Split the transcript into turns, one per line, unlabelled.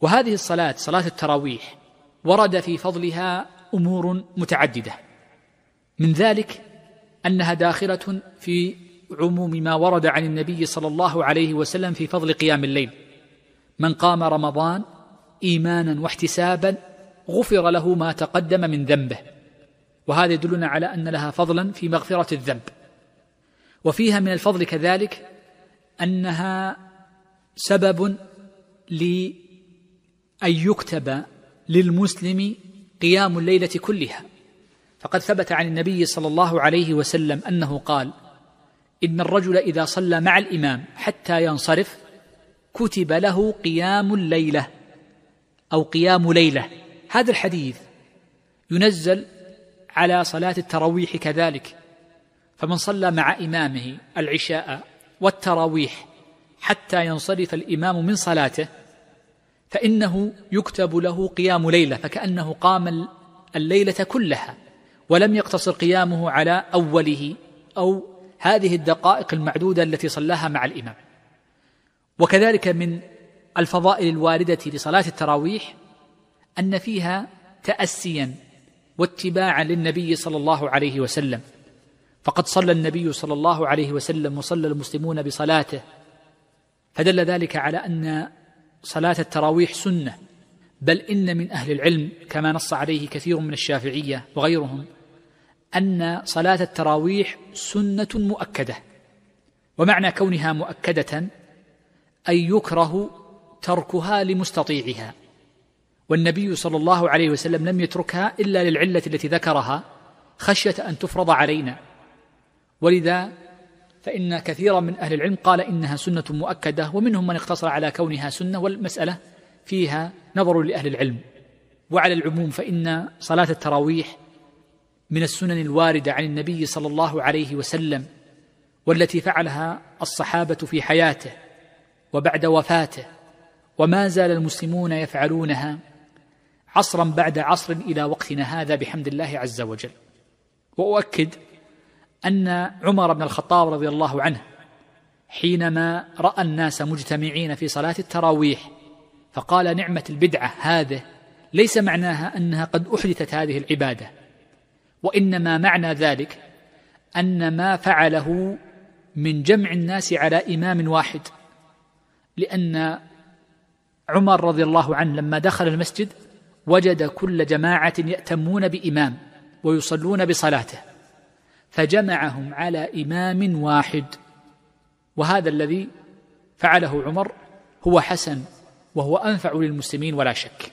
وهذه الصلاة صلاة التراويح ورد في فضلها أمور متعددة. من ذلك أنها داخلة في عموم ما ورد عن النبي صلى الله عليه وسلم في فضل قيام الليل. من قام رمضان إيمانا واحتسابا غفر له ما تقدم من ذنبه. وهذا يدلنا على أن لها فضلا في مغفرة الذنب. وفيها من الفضل كذلك أنها سبب لأن يكتب للمسلم قيام الليلة كلها. فقد ثبت عن النبي صلى الله عليه وسلم أنه قال إن الرجل إذا صلى مع الإمام حتى ينصرف كتب له قيام الليلة أو قيام ليلة. هذا الحديث ينزل على صلاة التراويح كذلك. فمن صلى مع إمامه العشاء والتراويح حتى ينصرف الإمام من صلاته فإنه يكتب له قيام ليلة فكأنه قام الليلة كلها ولم يقتصر قيامه على أوله أو هذه الدقائق المعدودة التي صلاها مع الإمام. وكذلك من الفضائل الواردة لصلاة التراويح أن فيها تاسيا واتباعا للنبي صلى الله عليه وسلم. فقد صلى النبي صلى الله عليه وسلم وصلى المسلمون بصلاته. فدل ذلك على أن صلاة التراويح سنة بل إن من أهل العلم كما نص عليه كثير من الشافعية وغيرهم أن صلاة التراويح سنة مؤكدة ومعنى كونها مؤكدة أي يكره تركها لمستطيعها والنبي صلى الله عليه وسلم لم يتركها إلا للعلة التي ذكرها خشية أن تفرض علينا ولذا فإن كثيرا من أهل العلم قال إنها سنة مؤكدة ومنهم من اقتصر على كونها سنة والمسألة فيها نظر لأهل العلم. وعلى العموم فإن صلاة التراويح من السنن الواردة عن النبي صلى الله عليه وسلم والتي فعلها الصحابة في حياته وبعد وفاته وما زال المسلمون يفعلونها عصرا بعد عصر إلى وقتنا هذا بحمد الله عز وجل. وأؤكد أن عمر بن الخطاب رضي الله عنه حينما رأى الناس مجتمعين في صلاة التراويح فقال نعمة البدعة هذه ليس معناها أنها قد أحدثت هذه العبادة وإنما معنى ذلك أن ما فعله من جمع الناس على إمام واحد لأن عمر رضي الله عنه لما دخل المسجد وجد كل جماعة يأتمون بإمام ويصلون بصلاته. فجمعهم على إمام واحد. وهذا الذي فعله عمر هو حسن وهو أنفع للمسلمين ولا شك.